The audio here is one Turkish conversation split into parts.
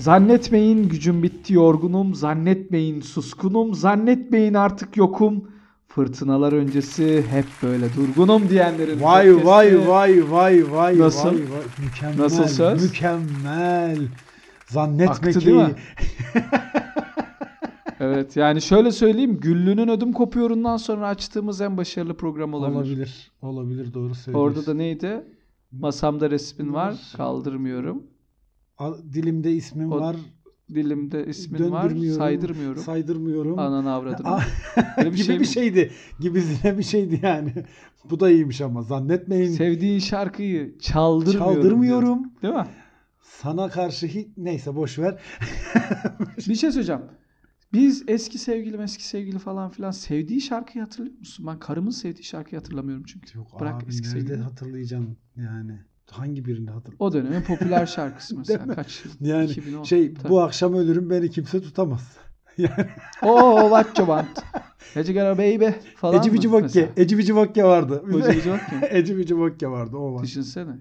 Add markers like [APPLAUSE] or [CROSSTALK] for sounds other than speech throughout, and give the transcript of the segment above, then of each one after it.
Zannetmeyin gücüm bitti yorgunum, zannetmeyin suskunum, zannetmeyin artık yokum. Fırtınalar öncesi hep böyle durgunum diyenlerin Vay vay vay vay vay Nasıl? vay vay. Mükemmel. Nasıl söz? Mükemmel. Zannetme Aktı değil mi? [LAUGHS] Evet yani şöyle söyleyeyim Güllü'nün ödüm kopuyorundan sonra açtığımız en başarılı program olabilir. Olabilir. Olabilir doğru söylüyorsun. Orada da neydi? Masamda resmin Var. kaldırmıyorum. Dilimde ismim O- var. Dilimde ismin var saydırmıyorum. Saydırmıyorum. Ananı avradını. Bir [LAUGHS] gibi şey bir mi? şeydi. Gibisine bir şeydi yani. Bu da iyiymiş ama zannetmeyin. Sevdiğin şarkıyı çaldırmıyorum. Çaldırmıyorum. diyor. Değil mi? Sana karşı hiç neyse boş ver. [LAUGHS] Bir şey söyleyeceğim. Biz eski sevgilim eski sevgili falan filan sevdiği şarkıyı hatırlıyor musun? Ben karımın sevdiği şarkıyı hatırlamıyorum çünkü. Yok Bırak abi eski nerede sevgilimi. hatırlayacaksın yani. Hangi birini hatırla? O dönemin [LAUGHS] popüler şarkısı mesela. Kaç yıl? Yani 2010. şey Tabii. bu akşam ölürüm beni kimse tutamaz. [LAUGHS] Yani Oo what you want? Ece Gara baby falan Eci Bici Bokke. Eci Bici Bokke vardı. Eci Bici Bokke. [LAUGHS] Eci Bici Bokke vardı o var. Düşünsene.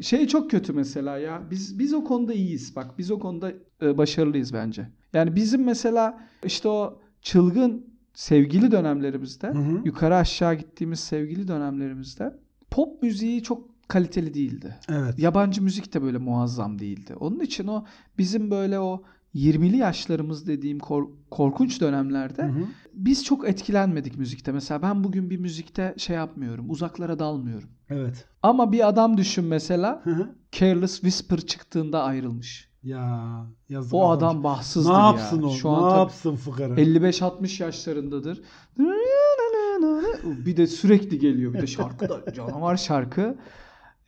Şey çok kötü mesela ya. Biz biz o konuda iyiyiz. Bak biz o konuda e, başarılıyız bence. Yani bizim mesela işte o çılgın sevgili dönemlerimizde, Hı hı. yukarı aşağı gittiğimiz sevgili dönemlerimizde pop müziği çok kaliteli değildi. Evet. Yabancı müzik de böyle muazzam değildi. Onun için o bizim böyle o 20'li yaşlarımız dediğim kor- korkunç dönemlerde Hı hı. biz çok etkilenmedik müzikte. Mesela ben bugün bir müzikte şey yapmıyorum. Uzaklara dalmıyorum. Evet. Ama bir adam düşün mesela Hı hı. Careless Whisper çıktığında ayrılmış. ya yazık. O adam bahtsızdır ne ya. yapsın o? Şu ne an yapsın fıkara? 55-60 yaşlarındadır. Bir de sürekli geliyor. Bir de şarkı da canavar şarkı.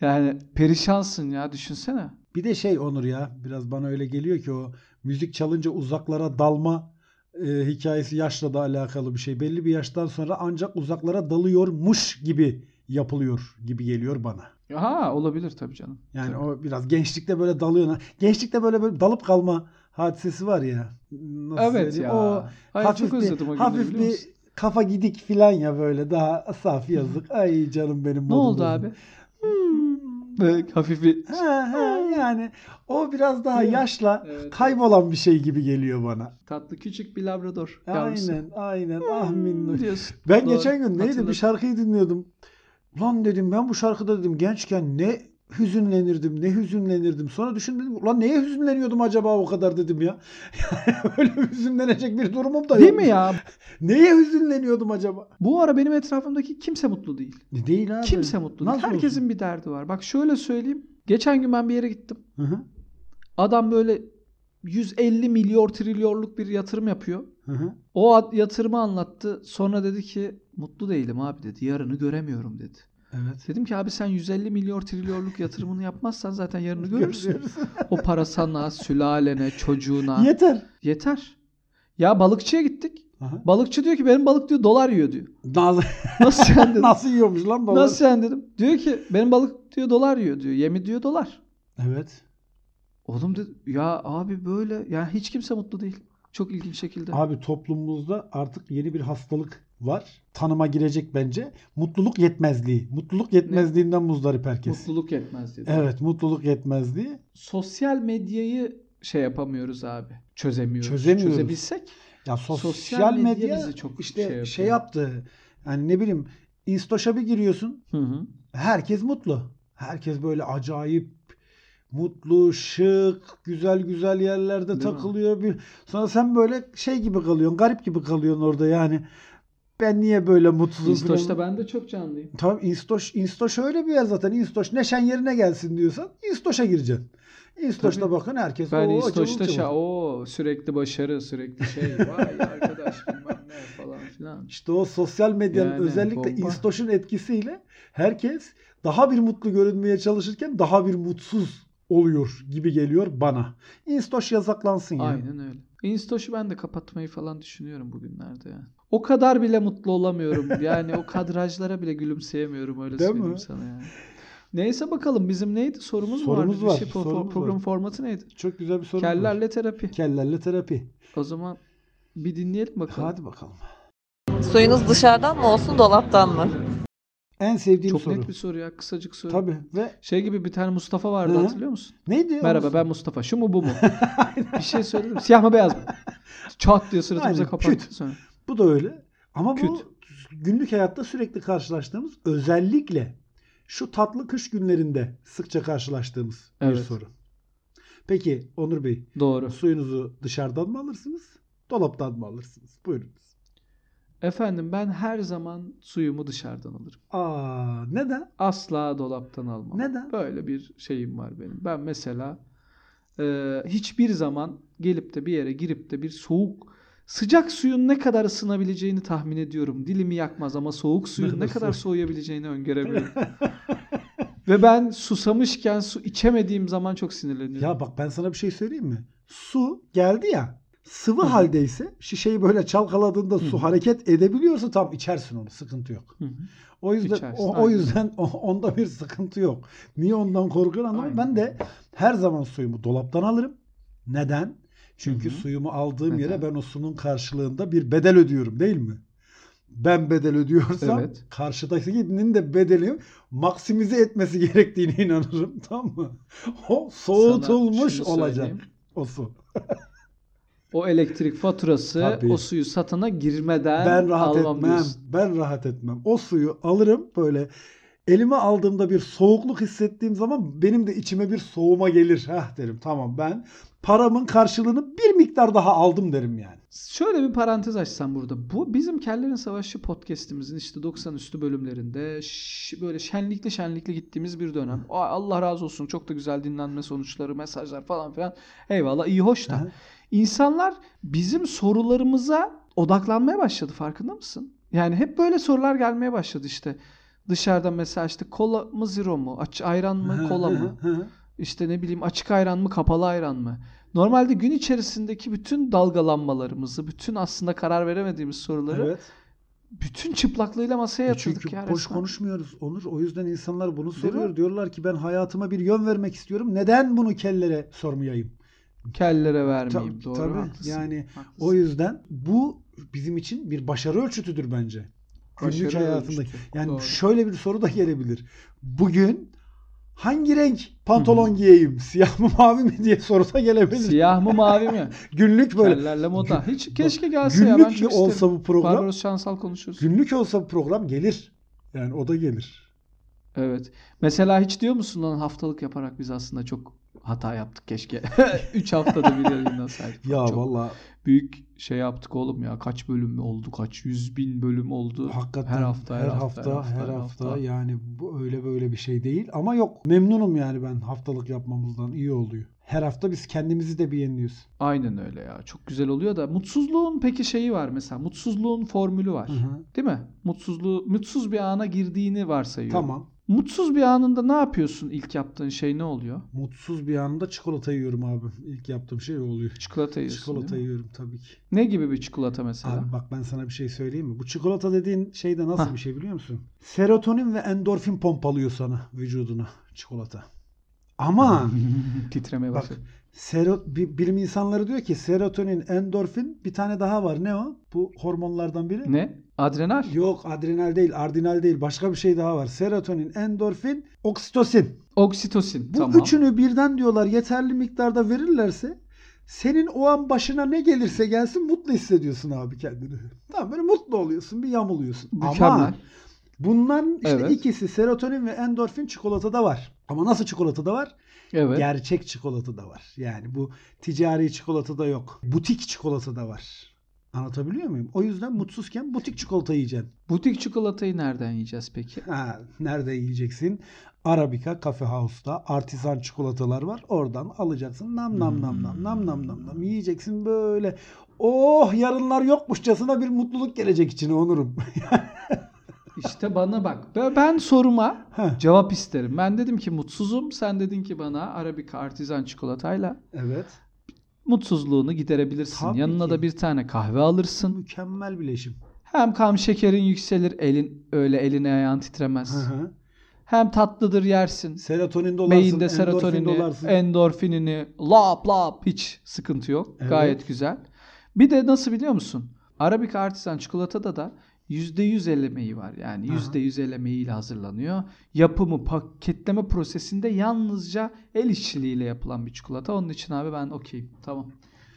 Yani perişansın ya düşünsene. Bir de şey Onur ya biraz bana öyle geliyor ki o müzik çalınca uzaklara dalma e, hikayesi yaşla da alakalı bir şey. Belli bir yaştan sonra ancak uzaklara dalıyormuş gibi yapılıyor gibi geliyor bana. Ha olabilir tabii canım. Yani Tabii. o biraz gençlikte böyle dalıyor. Gençlikte böyle böyle dalıp kalma hadisesi var ya. Nasıl Evet söyleyeyim? ya. O Ay, hafif çok bir, özledim o hafif bir kafa gidik filan ya böyle daha saf yazık. [LAUGHS] Ay canım benim. Ne oldu abi? Hmm. Böyle hafif bir... Ha, ha, yani o biraz daha Değil mi? yaşla Evet. kaybolan bir şey gibi geliyor bana. Tatlı küçük bir labrador yavrusu. Aynen aynen ah minnoş. Diyorsun. Ben Doğru. geçen gün neydi Hatırladım. bir şarkıyı dinliyordum. Lan dedim ben bu şarkıda dedim gençken ne hüzünlenirdim ne hüzünlenirdim. Sonra düşündüm ulan neye hüzünleniyordum acaba o kadar dedim ya. [LAUGHS] Öyle hüzünlenecek bir durumum da yok. Değil mi ya? [LAUGHS] Neye hüzünleniyordum acaba? Bu ara benim etrafımdaki kimse mutlu değil. Değil abi. Kimse mutlu değil. Nasıl Herkesin olsun? bir derdi var. Bak şöyle söyleyeyim. Geçen gün ben bir yere gittim. Hı hı. Adam böyle 150 milyon trilyonluk bir yatırım yapıyor. Hı hı. O yatırımı anlattı. Sonra dedi ki mutlu değilim abi dedi. Yarını göremiyorum dedi. Evet. Dedim ki abi sen 150 milyon trilyonluk yatırımını yapmazsan zaten yarını [LAUGHS] görürsün. O para sana, sülalene, çocuğuna. Yeter. Yeter. Ya balıkçıya gittik. Aha. Balıkçı diyor ki benim balık diyor dolar yiyor diyor. Nasıl, Nasıl yani dedim. [LAUGHS] nasıl yiyormuş lan baba? Nasıl yani dedim. Diyor ki benim balık diyor dolar yiyor diyor. Yemi diyor dolar. Evet. Oğlum dedi ya abi böyle yani hiç kimse mutlu değil. Çok ilginç şekilde. Abi toplumumuzda artık yeni bir hastalık var. Tanıma girecek bence. Mutluluk yetmezliği. Mutluluk yetmezliğinden muzdarip herkes. Mutluluk yetmez dedi. Evet, mutluluk yetmezliği. Sosyal medyayı şey yapamıyoruz abi. Çözemiyoruz. Çözemiyoruz. Çözebilsek Ya sosyal, Sosyal medya medya, bizi çok işte şey şey, yaptı. Yani ne bileyim Instaş'a bir giriyorsun. Hı hı. Herkes mutlu. Herkes böyle acayip mutlu, şık, güzel güzel yerlerde Değil takılıyor. Bir sonra sen böyle şey gibi kalıyorsun, garip gibi kalıyorsun orada yani. Ben niye böyle mutsuzum? İstoş'ta ben de çok canlıyım. Tabii Instoş, Instoş öyle bir yer zaten. Instoş neşen yerine gelsin diyorsan Instoş'a gireceksin. Instoş'ta Tabii. bakın herkes Ben o İstoş'ta şa o sürekli başarı, sürekli şey vay arkadaş [LAUGHS] bilmem ne falan filan. İşte o sosyal medyanın Yani özellikle bomba. Instoş'un etkisiyle herkes daha bir mutlu görünmeye çalışırken daha bir mutsuz oluyor gibi geliyor bana. Instoş yasaklansın ya. Aynen öyle. Instash'u ben de kapatmayı falan düşünüyorum bugünlerde ya. O kadar bile mutlu olamıyorum. [LAUGHS] Yani o kadrajlara bile gülümseyemiyorum öyle Değil söyleyeyim mi? sana yani. Neyse bakalım bizim neydi? Sorumuz, mu Sorumuz vardı? var, Bir şey, pro- sorumuz program var. formatı neydi? Çok güzel bir soru var. Kellerle terapi. Kellerle terapi. O zaman bir dinleyelim bakalım. Hadi bakalım. Suyunuz dışarıdan mı olsun dolaptan mı? En sevdiğim Çok soru. net bir soru ya. Kısacık soru. Tabii ve Şey gibi bir tane Mustafa vardı Hı. hatırlıyor musun? neydi? Merhaba ben Mustafa. Şu mu bu mu? [LAUGHS] bir şey söyledim. Siyah mı beyaz mı? Çat diye suratımıza kapattı sonra. Bu da öyle. Ama bu Küt. günlük hayatta sürekli karşılaştığımız özellikle şu tatlı kış günlerinde sıkça karşılaştığımız bir Evet. soru. Peki Onur Bey Doğru. suyunuzu dışarıdan mı alırsınız? Dolaptan mı alırsınız? Buyurunuz. Efendim ben her zaman suyumu dışarıdan alırım. Aa, neden? Asla dolaptan almam. Neden? Böyle bir şeyim var benim. Ben mesela e, hiçbir zaman gelip de bir yere girip de bir soğuk sıcak suyun ne kadar ısınabileceğini tahmin ediyorum. Dilimi yakmaz ama soğuk suyun ne [LAUGHS] kadar soğuyabileceğini öngöremiyorum. [LAUGHS] Ve ben susamışken su içemediğim zaman çok sinirleniyorum. Ya bak ben sana bir şey söyleyeyim mi? Su geldi ya sıvı Hı hı. haldeyse şişeyi böyle çalkaladığında Hı su hareket edebiliyorsa tam içersin onu sıkıntı yok. Hı hı. O yüzden İçersin, o, o yüzden o- onda bir sıkıntı yok. Niye ondan korkuyorsun anlamadım. Aynen. Ben de her zaman suyumu dolaptan alırım. Neden? Çünkü Hı hı. suyumu aldığım yere Neden? ben o sunun karşılığında bir bedel ödüyorum değil mi? Ben bedel ödüyorsam Evet. karşıdakinin de bedeli maksimize etmesi gerektiğine inanırım. Tamam mı? O soğutulmuş olacak o su. [LAUGHS] O elektrik faturası Tabii. o suyu satana girmeden Ben rahat almam etmem. diyorsun. Ben rahat etmem. O suyu alırım böyle elime aldığımda bir soğukluk hissettiğim zaman benim de içime bir soğuma gelir. Hah derim tamam ben paramın karşılığını bir miktar daha aldım derim yani. Şöyle bir parantez açsam burada. Bu bizim Kellerin Savaşı podcast'imizin işte 90 üstü bölümlerinde böyle şenlikli şenlikli gittiğimiz bir dönem. Ay, Allah razı olsun çok da güzel dinlenme sonuçları, mesajlar falan filan. Eyvallah iyi hoş da. İnsanlar bizim sorularımıza odaklanmaya başladı farkında mısın? Yani hep böyle sorular gelmeye başladı işte. Dışarıdan mesela işte kola mı zero mu? Ayran mı kola mı? İşte ne bileyim açık ayran mı kapalı ayran mı? Normalde gün içerisindeki bütün dalgalanmalarımızı, bütün aslında karar veremediğimiz soruları evet. bütün çıplaklığıyla masaya E yatırdık Çünkü ya boş resmen. konuşmuyoruz Onur. O yüzden insanlar bunu soruyor. Diyorlar ki ben hayatıma bir yön vermek istiyorum. Neden bunu kellere sormayayım? Kellere vermeyeyim. Ta- Doğru tabii. haklısın. Yani Haklısın. O yüzden bu bizim için bir başarı ölçütüdür bence. Günlük Başarı hayatında. ölçütü. Yani Doğru. şöyle bir soru da gelebilir. Bugün hangi renk pantolon giyeyim? [LAUGHS] Siyah mı mavi mi diye soru da gelebilir. Siyah mı mavi mi? [LAUGHS] Günlük böyle. Kellerle moda. Hiç keşke gelse ya ben Günlük çok olsa isterim. bu program. Barbaros Şansal konuşuruz. Günlük olsa bu program gelir. Yani o da gelir. Evet. Mesela hiç diyor musun lan haftalık yaparak biz aslında çok hata yaptık keşke. [LAUGHS] 3 haftada bir yayınlasaydık. Ya çok vallahi büyük şey yaptık oğlum ya. Kaç bölüm oldu? Kaç yüz bin bölüm oldu? hakikaten her hafta, her, hafta, her hafta, yani bu öyle böyle bir şey değil ama yok memnunum yani ben haftalık yapmamızdan iyi oluyor. Her hafta biz kendimizi de bir yeniliyoruz. Aynen öyle ya. Çok güzel oluyor da mutsuzluğun peki şeyi var mesela. Mutsuzluğun formülü var. Hı hı. Değil mi? Mutsuzluğu mutsuz bir ana girdiğini varsayıyorum. Tamam. Mutsuz bir anında ne yapıyorsun? İlk yaptığın şey ne oluyor? Mutsuz bir anında çikolata yiyorum abi. İlk yaptığım şey o oluyor. Çikolata yiyorsun. Çikolata yiyorum tabii ki. Ne gibi bir çikolata mesela? Abi bak ben sana bir şey söyleyeyim mi? Bu çikolata dediğin şey de nasıl Hah. bir şey biliyor musun? Serotonin ve endorfin pompalıyor sana vücuduna çikolata. Ama [LAUGHS] Titremeye bak başladı. Sero, bi- bilim insanları diyor ki serotonin, endorfin bir tane daha var. Ne o? Bu hormonlardan biri. Ne? Adrenal? Yok adrenal değil, ardinal değil. Başka bir şey daha var. Serotonin, endorfin, oksitosin. Oksitosin. Bu tamam. üçünü birden diyorlar yeterli miktarda verirlerse senin o an başına ne gelirse gelsin mutlu hissediyorsun abi kendini. Tamam böyle mutlu oluyorsun bir yamuluyorsun. Mükemmel. Ama bundan işte Evet. ikisi serotonin ve endorfin çikolatada var. Ama nasıl çikolatada var? Evet. Gerçek çikolatada var. Yani bu ticari çikolatada yok. Butik çikolatada var. Anlatabiliyor muyum? O yüzden mutsuzken butik çikolata yiyeceksin. Butik çikolatayı nereden yiyeceğiz peki? Ha, nerede yiyeceksin? Arabica Cafe House'ta artisan çikolatalar var. Oradan alacaksın. Nam nam nam nam nam nam nam nam yiyeceksin böyle. Oh yarınlar yokmuşçasına bir mutluluk gelecek içine onurum. [LAUGHS] İşte bana bak. Ben- soruma cevap isterim. Ben dedim ki mutsuzum. Sen dedin ki bana Arabica artizan çikolatayla evet. mutsuzluğunu giderebilirsin. Tabii Yanına ki. da bir tane kahve alırsın. Mükemmel bileşim. Hem kan şekerin yükselir, elin öyle elin ayağın titremez. Hı hı. Hem tatlıdır yersin. Serotonin dolarsın. Beyinde serotonini, dolarsın. endorfinini lap lap hiç sıkıntı yok. Evet. Gayet güzel. Bir de nasıl biliyor musun? Arabica artisan çikolatada da %100 el emeği var. Yani Aha. %100 el emeğiyle hazırlanıyor. Yapımı, paketleme prosesinde yalnızca el işçiliğiyle yapılan bir çikolata. Onun için abi ben okeyim. Tamam.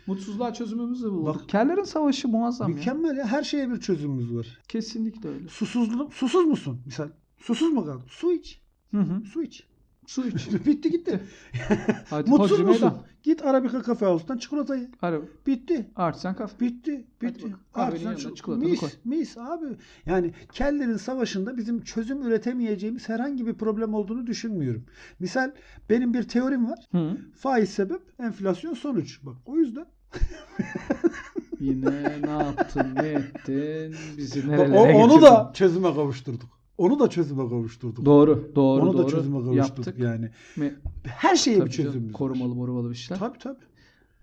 Mutsuzluğa çözümümüzü bulduk. Bak- Kellerin savaşı muazzam ya. Mükemmel ya. Her şeye bir çözümümüz var. Kesinlikle öyle. Susuzluk, susuz musun? Misal susuz mu kaldın? Su iç. Hı hı. Su iç. Su iç. [LAUGHS] Bitti gitti. Hadi Mutsuz musun? meydan. Git Arabika Kafe House'tan çikolatayı. Araba. Bitti. Artisan kafe. Bitti. Bitti. Artisan yanına çikolata. çikolatanı mis, koy. mis abi. Yani kellerin savaşında bizim çözüm üretemeyeceğimiz herhangi bir problem olduğunu düşünmüyorum. Misal benim bir teorim var. Hı. Faiz sebep, enflasyon sonuç. Bak o yüzden. [LAUGHS] Yine ne yaptın, ne ettin, bizi nerelere o- onu getirdin? da çözüme kavuşturduk. Onu da çözüme kavuşturduk. Doğru, doğru, onu doğru. da çözüme kavuşturduk Yaptık. yani. Me- Her şeye Tabii bir çözümümüz var. Korumalı morumalı bir işler. Tabii tabii.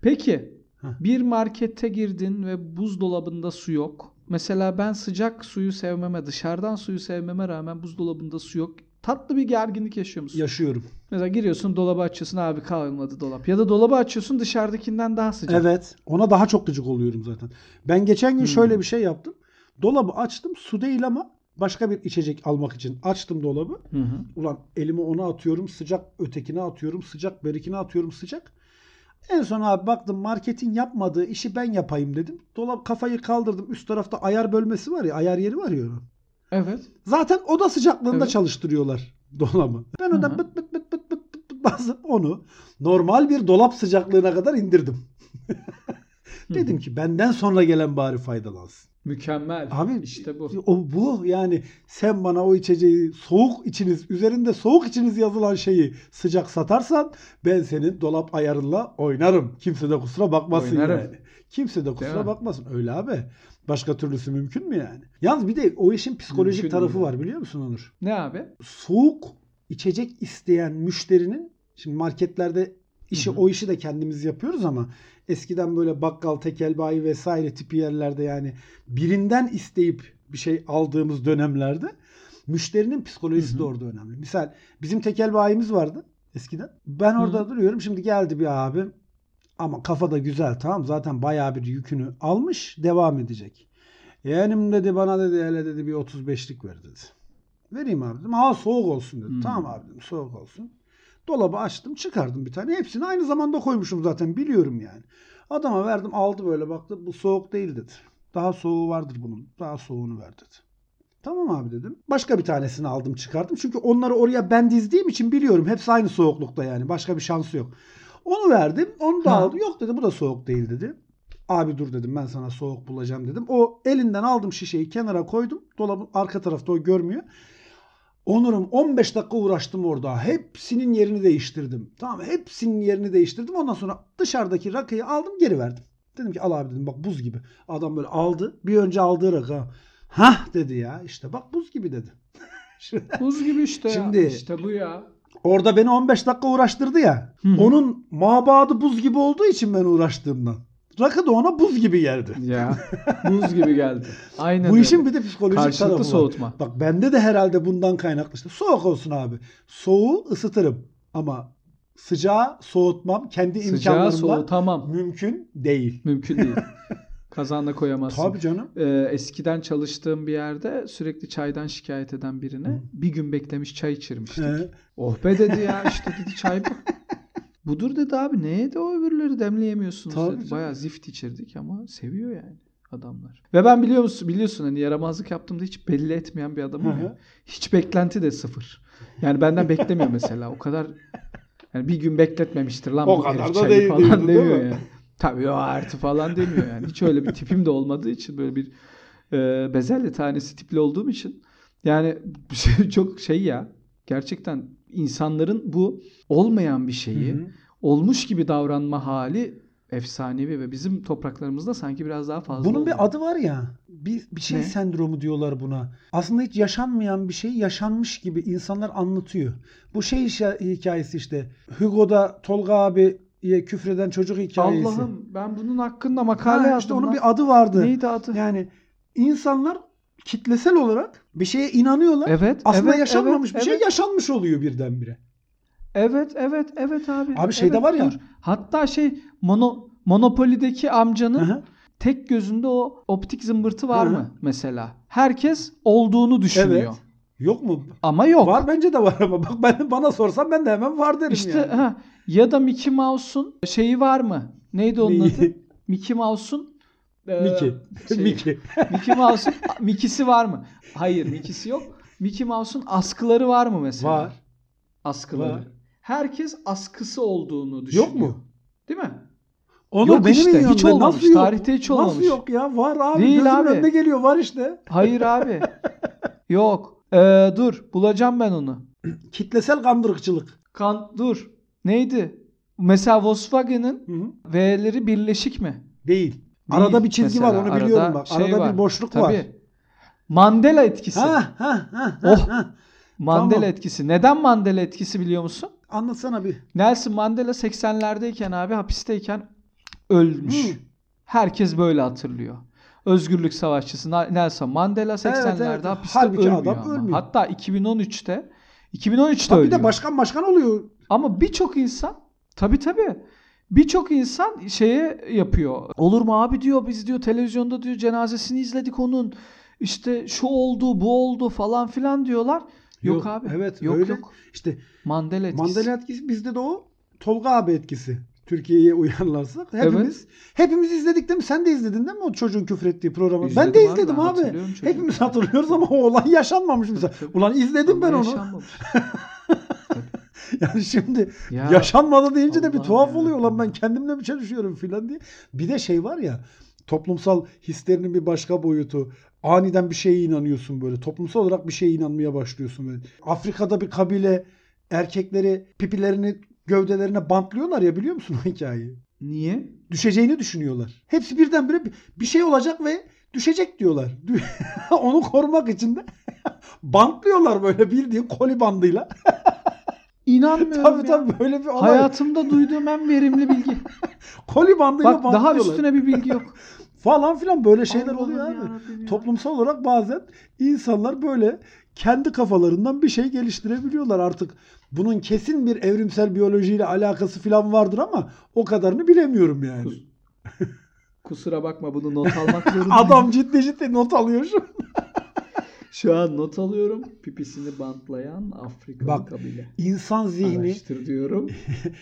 Peki Heh. bir markete girdin ve buzdolabında su yok. Mesela ben sıcak suyu sevmeme, dışarıdan suyu sevmeme rağmen buzdolabında su yok. Tatlı bir gerginlik yaşıyor musun? Yaşıyorum. Mesela giriyorsun dolabı açıyorsun abi kalmadı dolap. Ya da dolabı açıyorsun dışarıdakinden daha sıcak. Evet. Ona daha çok gıcık oluyorum zaten. Ben geçen gün Hmm. şöyle bir şey yaptım. Dolabı açtım. Su değil ama başka bir içecek almak için açtım dolabı. Hı hı. Ulan elimi ona atıyorum sıcak ötekine atıyorum sıcak berikine atıyorum sıcak. En son abi baktım marketin yapmadığı işi ben yapayım dedim. Dolap kafayı kaldırdım. Üst tarafta ayar bölmesi var ya ayar yeri var ya. Evet. Zaten oda sıcaklığında Evet. çalıştırıyorlar [LAUGHS] dolabı. Ben hı. bıt bıt bıt bıt bıt bıt bıt basıp onu normal bir dolap sıcaklığına kadar indirdim. [LAUGHS] Dedim ki benden sonra gelen bari faydalansın. Mükemmel. Abi işte bu. O bu yani sen bana o içeceği soğuk içiniz üzerinde soğuk içiniz yazılan şeyi sıcak satarsan ben senin dolap ayarınla oynarım. Kimse de kusura bakmasın Oynarım. yani. Kimse de Değil kusura mi? bakmasın. Öyle abi. Başka türlüsü mümkün mü yani? Yalnız bir de o işin psikolojik Mümkün tarafı değil. var biliyor musun Onur? Ne abi? Soğuk içecek isteyen müşterinin şimdi marketlerde işi Hı hı. o işi de kendimiz yapıyoruz ama eskiden böyle bakkal, tekel bayi vesaire tipi yerlerde yani birinden isteyip bir şey aldığımız dönemlerde müşterinin psikolojisi Hı hı. de orada önemli. Misal bizim tekel bayimiz vardı eskiden. Ben orada Hı. duruyorum. Şimdi geldi bir abi ama kafa da güzel tamam zaten bayağı bir yükünü almış devam edecek. Yeğenim dedi bana dedi hele dedi bir 35'lik ver dedi. Vereyim abi dedim. Ha soğuk olsun dedi. Hmm. Tamam abi dedim soğuk olsun. Dolabı açtım çıkardım bir tane. Hepsini aynı zamanda koymuşum zaten biliyorum yani. Adama verdim aldı böyle baktı bu soğuk değil dedi. Daha soğuğu vardır bunun. Daha soğuğunu ver dedi. Tamam abi dedim. Başka bir tanesini aldım çıkardım. Çünkü onları oraya ben dizdiğim için biliyorum. Hepsi aynı soğuklukta yani. Başka bir şansı yok. Onu verdim. Onu da Ha. aldı. Yok dedi bu da soğuk değil dedi. Abi dur dedim ben sana soğuk bulacağım dedim. O elinden aldım şişeyi kenara koydum. Dolabın arka tarafta o görmüyor. Onur'um 15 dakika uğraştım orada. Hepsinin yerini değiştirdim. Tamam hepsinin yerini değiştirdim. Ondan sonra dışarıdaki rakıyı aldım geri verdim. Dedim ki al abi dedim bak buz gibi. Adam böyle aldı. Bir önce aldığı rakı. Hah dedi ya işte bak buz gibi dedi. [LAUGHS] Buz gibi işte Şimdi- ya. İşte bu ya. Orada beni 15 dakika uğraştırdı ya. Hı hı. Onun mabadı buz gibi olduğu için ben uğraştığımdan. Rakı da ona buz gibi geldi. Ya. Buz gibi geldi. Aynen Bu öyle. işin bir de psikolojik Karşılıklı tarafı var. soğutma. Bak bende de herhalde bundan kaynaklı. işte. Soğuk olsun abi. Soğuğu ısıtırım. Ama sıcağı soğutmam kendi Sıcağı imkanlarımla soğutamam. mümkün değil. Mümkün değil. [LAUGHS] Kazanla koyamazsın. Tabii canım. Ee, eskiden çalıştığım bir yerde sürekli çaydan şikayet eden birine bir gün beklemiş çay içirmiştik. He. Oh be dedi ya işte dedi çay bu. [LAUGHS] Budur dedi abi neye de o öbürleri demleyemiyorsunuz Tabii dedi. canım. Bayağı zift içirdik ama seviyor yani adamlar. Ve ben biliyor musun biliyorsun hani yaramazlık yaptığımda hiç belli etmeyen bir adamım ya. Hiç beklenti de sıfır. Yani benden beklemiyor mesela. O kadar yani bir gün bekletmemiştir lan O bu kadar da değil falan değil demiyor mi? yani. Tabii o artı falan demiyor yani. Hiç öyle bir tipim de olmadığı için böyle bir e, bezelye tanesi tipli olduğum için yani [LAUGHS] çok şey ya gerçekten insanların bu olmayan bir şeyi Hı hı. olmuş gibi davranma hali efsanevi ve bizim topraklarımızda sanki biraz daha fazla. Bunun oluyor. bir adı var ya. Bir, bir şey Ne? sendromu diyorlar buna. Aslında hiç yaşanmayan bir şey yaşanmış gibi insanlar anlatıyor. Bu şey hikayesi işte. Hugo'da Tolga abiye küfreden çocuk hikayesi. Allah'ım ben bunun hakkında makale Ha, yazdım. işte onun lan. bir adı vardı. Neydi adı? Yani insanlar kitlesel olarak bir şeye inanıyorlar. Evet. Aslında evet, yaşanmamış evet, bir şey evet. yaşanmış oluyor birdenbire. Evet, evet, evet abi. Abi şeyde Evet, var ya- dur. Hatta şey mono Monopoly'deki amcanın Hı hı. tek gözünde o optik zımbırtı var Hı hı. mı mesela? Herkes olduğunu düşünüyor. Evet. Yok mu? Ama yok. Var bence de var ama [LAUGHS] bak ben bana sorsan ben de hemen var derim İşte yani. ha, ya da Mickey Mouse'un şeyi var mı? Neydi onun adı? Mickey Mouse'un Mickey. şey, [LAUGHS] Mickey. Mickey Mouse'un Mickey'si var mı? Hayır, Mickey'si yok. Mickey Mouse'un askıları var mı mesela? Var. Askıları. Var. Herkes askısı olduğunu düşünüyor. Yok mu? Değil mi? Onur Yok benim işte, hiç olmamış. Nasıl yok? Tarihte hiç olmamış. Nasıl yok ya? Var abi. Değil Gözümün abi. önüne geliyor. Var işte. Hayır abi. [LAUGHS] yok. Ee, dur, bulacağım ben onu. [CLEARS THROAT] Kitlesel kandırıkçılık. Kan dur. Neydi? Mesela Volkswagen'ın. V'leri birleşik mi? Değil. Arada bir çizgi mesela. var onu biliyorum Arada bak. şey Arada var. bir boşluk Tabii. var. Mandela etkisi. Ha ha ha. Oh. ha. Mandela tamam. etkisi. Neden Mandela etkisi biliyor musun? Anlatsana bir. Nelson Mandela 80'lerdeyken abi hapisteyken ölmüş. Hı. Herkes böyle hatırlıyor. Özgürlük savaşçısı Nelson Mandela 80'lerde evet. hapiste Halbuki ölmüyor adam ama. ölmüyor. Hatta 2013'te 2013'te Tabii ölüyor. de başkan başkan oluyor. Ama birçok insan tabi tabi birçok insan şeye yapıyor. Olur mu abi diyor biz diyor televizyonda diyor cenazesini izledik onun. İşte şu oldu bu oldu falan filan diyorlar. Yok, Yok, abi. evet, yok öyle. yok. İşte Mandela etkisi. Mandela etkisi bizde de o. Tolga abi etkisi. Türkiye'ye uyarlarsak hepimiz hepimiz izledik değil mi? Sen de izledin değil mi o çocuğun küfrettiği programı? ben İzledim de abi, izledim ben abi. çocuğu. Hepimiz hatırlıyoruz ama o olay yaşanmamış tabii. Ulan izledim ben Ama onu. [LAUGHS] [LAUGHS] Yani şimdi Ya, yaşanmadı deyince de bir tuhaf ya. oluyor lan ben kendimle mi çalışıyorum filan diye. Bir de şey var ya toplumsal hislerinin bir başka boyutu. Aniden bir şeye inanıyorsun böyle. Toplumsal olarak bir şeye inanmaya başlıyorsun böyle. Afrika'da bir kabile erkekleri pipilerini gövdelerine bantlıyorlar ya biliyor musun o hikayeyi? Niye? Düşeceğini düşünüyorlar. Hepsi birdenbire bir- bir şey olacak ve düşecek diyorlar. [LAUGHS] Onu korumak için de [LAUGHS] bantlıyorlar böyle bildiğin koli bandıyla. İnanmıyorum tabii ya. tabii böyle bir olay. Hayatımda duyduğum en verimli bilgi. [LAUGHS] Koli bandıyla Bak daha üstüne bir bilgi yok. [LAUGHS] Falan filan böyle şeyler Allah'ım oluyor abi. ya. Toplumsal olarak bazen insanlar böyle kendi kafalarından bir şey geliştirebiliyorlar artık. Bunun kesin bir evrimsel biyolojiyle alakası falan vardır ama o kadarını bilemiyorum yani. Kus- Kusura bakma bunu not almak [LAUGHS] zorundayım. Adam ciddi ciddi not alıyor şu. Şu an not alıyorum. Pipisini bantlayan Afrikalı Bak, kabile. İnsan zihni Araştır diyorum.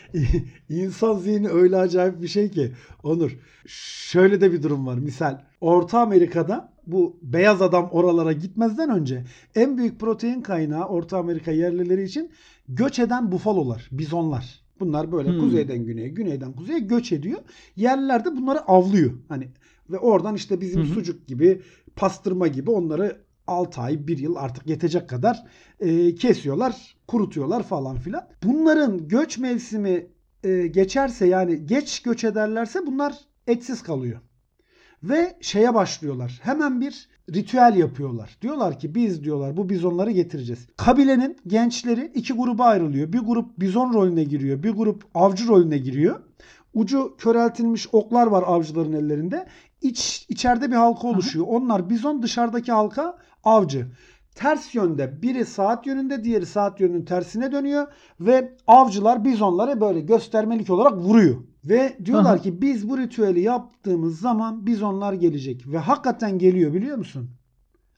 [LAUGHS] İnsan zihni öyle acayip bir şey ki Onur. Şöyle de bir durum var. Misal Orta Amerika'da bu beyaz adam oralara gitmezden önce en büyük protein kaynağı Orta Amerika yerlileri için göç eden bufalolar, bizonlar. Bunlar böyle Hmm. kuzeyden güneye, güneyden kuzeye göç ediyor. Yerliler de bunları avlıyor. Hani ve oradan işte bizim Hı hı. sucuk gibi, pastırma gibi onları 6 ay, 1 yıl artık yetecek kadar e, kesiyorlar, kurutuyorlar falan filan. Bunların göç mevsimi e, geçerse yani geç göç ederlerse bunlar etsiz kalıyor. Ve şeye başlıyorlar. Hemen bir ritüel yapıyorlar. Diyorlar ki biz diyorlar bu bizonları getireceğiz. Kabilenin gençleri iki gruba ayrılıyor. Bir grup bizon rolüne giriyor. Bir grup avcı rolüne giriyor. Ucu köreltilmiş oklar var avcıların ellerinde. İç, içeride bir halka oluşuyor. Onlar bizon dışarıdaki halka avcı. Ters yönde biri saat yönünde diğeri saat yönünün tersine dönüyor ve avcılar bizonları böyle göstermelik olarak vuruyor. Ve diyorlar Aha. ki biz bu ritüeli yaptığımız zaman bizonlar gelecek. Ve hakikaten geliyor biliyor musun?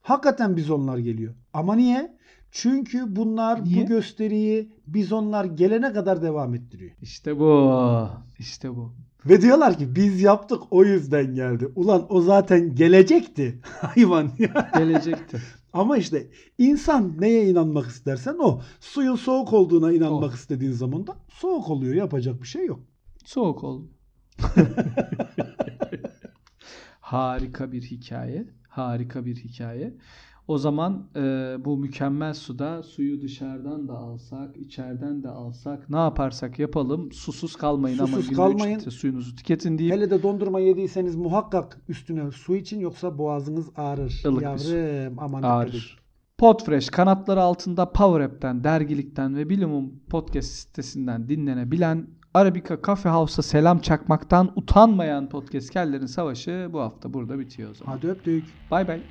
Hakikaten bizonlar geliyor. Ama niye? Çünkü bunlar Niye? bu gösteriyi bizonlar gelene kadar devam ettiriyor. İşte bu. İşte bu. Ve diyorlar ki biz yaptık o yüzden geldi. Ulan o zaten gelecekti [LAUGHS] hayvan. Gelecekti. [LAUGHS] Ama işte insan neye inanmak istersen o. Suyun soğuk olduğuna inanmak O. istediğin zaman da soğuk oluyor. Yapacak bir şey yok. Soğuk oldu. [LAUGHS] Harika bir hikaye. Harika bir hikaye. O zaman e, bu mükemmel suda suyu dışarıdan da alsak, içeriden de alsak, ne yaparsak yapalım susuz kalmayın ama Susuz üç kalmayın. litre suyunuzu tüketin deyip Hele de dondurma yediyseniz muhakkak üstüne su için yoksa boğazınız ağrır. Ilık. Yavrum aman ağrır. Podfresh kanatları altında Power App'ten, dergilikten ve Bilimum podcast sitesinden dinlenebilen Arabica Cafe House'a selam çakmaktan utanmayan podcastkerlerin savaşı bu hafta burada bitiyor o zaman. Hadi öptük. Bay bay.